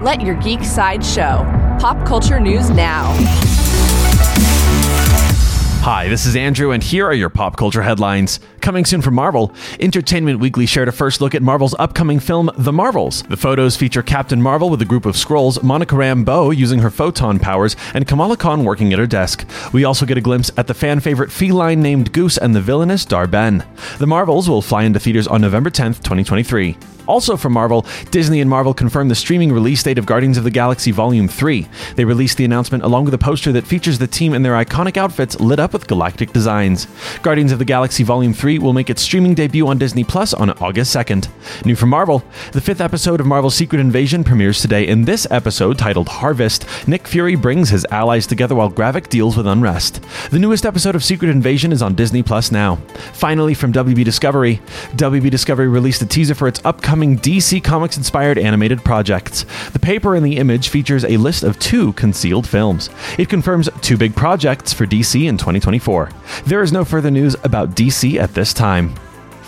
Let your geek side show. Pop culture news now. Hi, this is Andrew, and here are your pop culture headlines. Coming soon from Marvel, Entertainment Weekly shared a first look at Marvel's upcoming film, The Marvels. The photos feature Captain Marvel with a group of Skrulls, Monica Rambeau using her photon powers, and Kamala Khan working at her desk. We also get a glimpse at the fan favorite feline named Goose and the villainous Dar-Benn. The Marvels will fly into theaters on November 10th, 2023. Also from Marvel, Disney and Marvel confirmed the streaming release date of Guardians of the Galaxy Volume 3. They released the announcement along with a poster that features the team in their iconic outfits lit up with galactic designs. Guardians of the Galaxy Volume 3 will make its streaming debut on Disney Plus on August 2nd. New from Marvel, the fifth episode of Marvel's Secret Invasion premieres today. In this episode, titled Harvest, Nick Fury brings his allies together while Gravik deals with unrest. The newest episode of Secret Invasion is on Disney Plus now. Finally, from WB Discovery, WB Discovery released a teaser for its upcoming DC Comics inspired animated projects. The paper in the image features a list of two concealed films. It confirms two big projects for DC in 2024. There is no further news about DC at this time.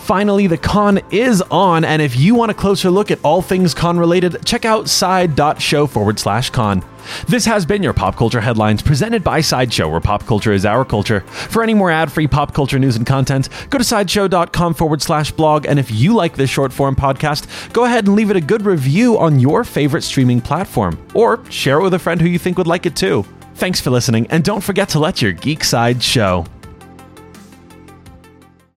Finally, the con is on, and if you want a closer look at all things con related, check out side.show forward slash con. This has been your Pop Culture Headlines presented by Sideshow, where pop culture is our culture. For any more ad free pop culture news and content, go to sideshow.com forward slash blog. And if you like this short form podcast, go ahead and leave it a good review on your favorite streaming platform, or share it with a friend who you think would like it too. Thanks for listening, and don't forget to let your geek side show.